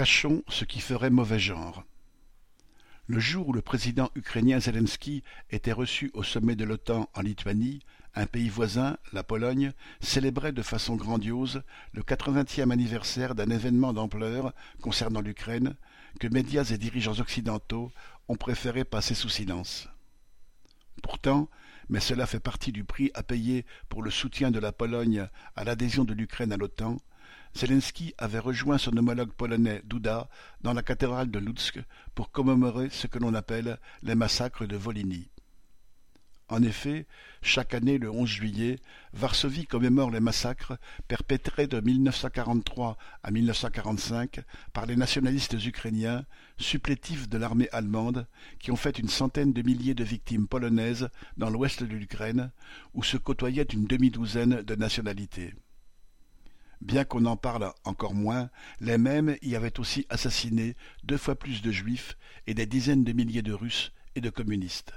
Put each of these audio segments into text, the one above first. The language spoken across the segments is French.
Cachons ce qui ferait mauvais genre. Le jour où le président ukrainien Zelensky était reçu au sommet de l'OTAN en Lituanie, un pays voisin, la Pologne, célébrait de façon grandiose le quatre-vingtième anniversaire d'un événement d'ampleur concernant l'Ukraine que médias et dirigeants occidentaux ont préféré passer sous silence. Pourtant, mais cela fait partie du prix à payer pour le soutien de la Pologne à l'adhésion de l'Ukraine à l'OTAN, Zelensky avait rejoint son homologue polonais Duda dans la cathédrale de Lutsk pour commémorer ce que l'on appelle les massacres de Volhynie. En effet, chaque année le 11 juillet, Varsovie commémore les massacres perpétrés de 1943 à 1945 par les nationalistes ukrainiens, supplétifs de l'armée allemande, qui ont fait une centaine de milliers de victimes polonaises dans l'ouest de l'Ukraine, où se côtoyaient une demi-douzaine de nationalités. Bien qu'on en parle encore moins, les mêmes y avaient aussi assassiné deux fois plus de juifs et des dizaines de milliers de Russes et de communistes.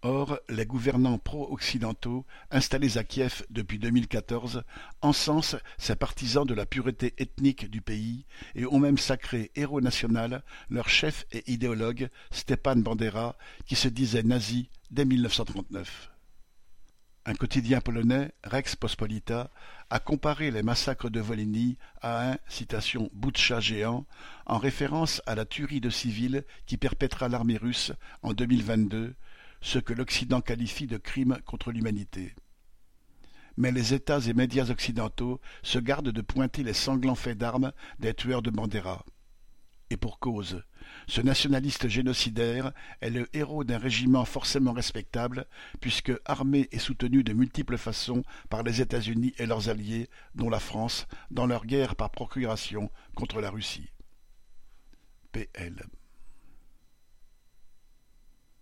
Or, les gouvernants pro-occidentaux, installés à Kiev depuis 2014, encensent ces partisans de la pureté ethnique du pays et ont même sacré héros national leur chef et idéologue Stepan Bandera, qui se disait nazi dès 1939. Un quotidien polonais, Rex Pospolita, a comparé les massacres de Volhynie à un citation Boutcha géant, en référence à la tuerie de civils qui perpétra l'armée russe en 2022 ce que l'Occident qualifie de crime contre l'humanité. Mais les États et médias occidentaux se gardent de pointer les sanglants faits d'armes des tueurs de Bandera. Et pour cause, ce nationaliste génocidaire est le héros d'un régiment forcément respectable, puisque armé et soutenu de multiples façons par les États-Unis et leurs alliés, dont la France, dans leur guerre par procuration contre la Russie. PL.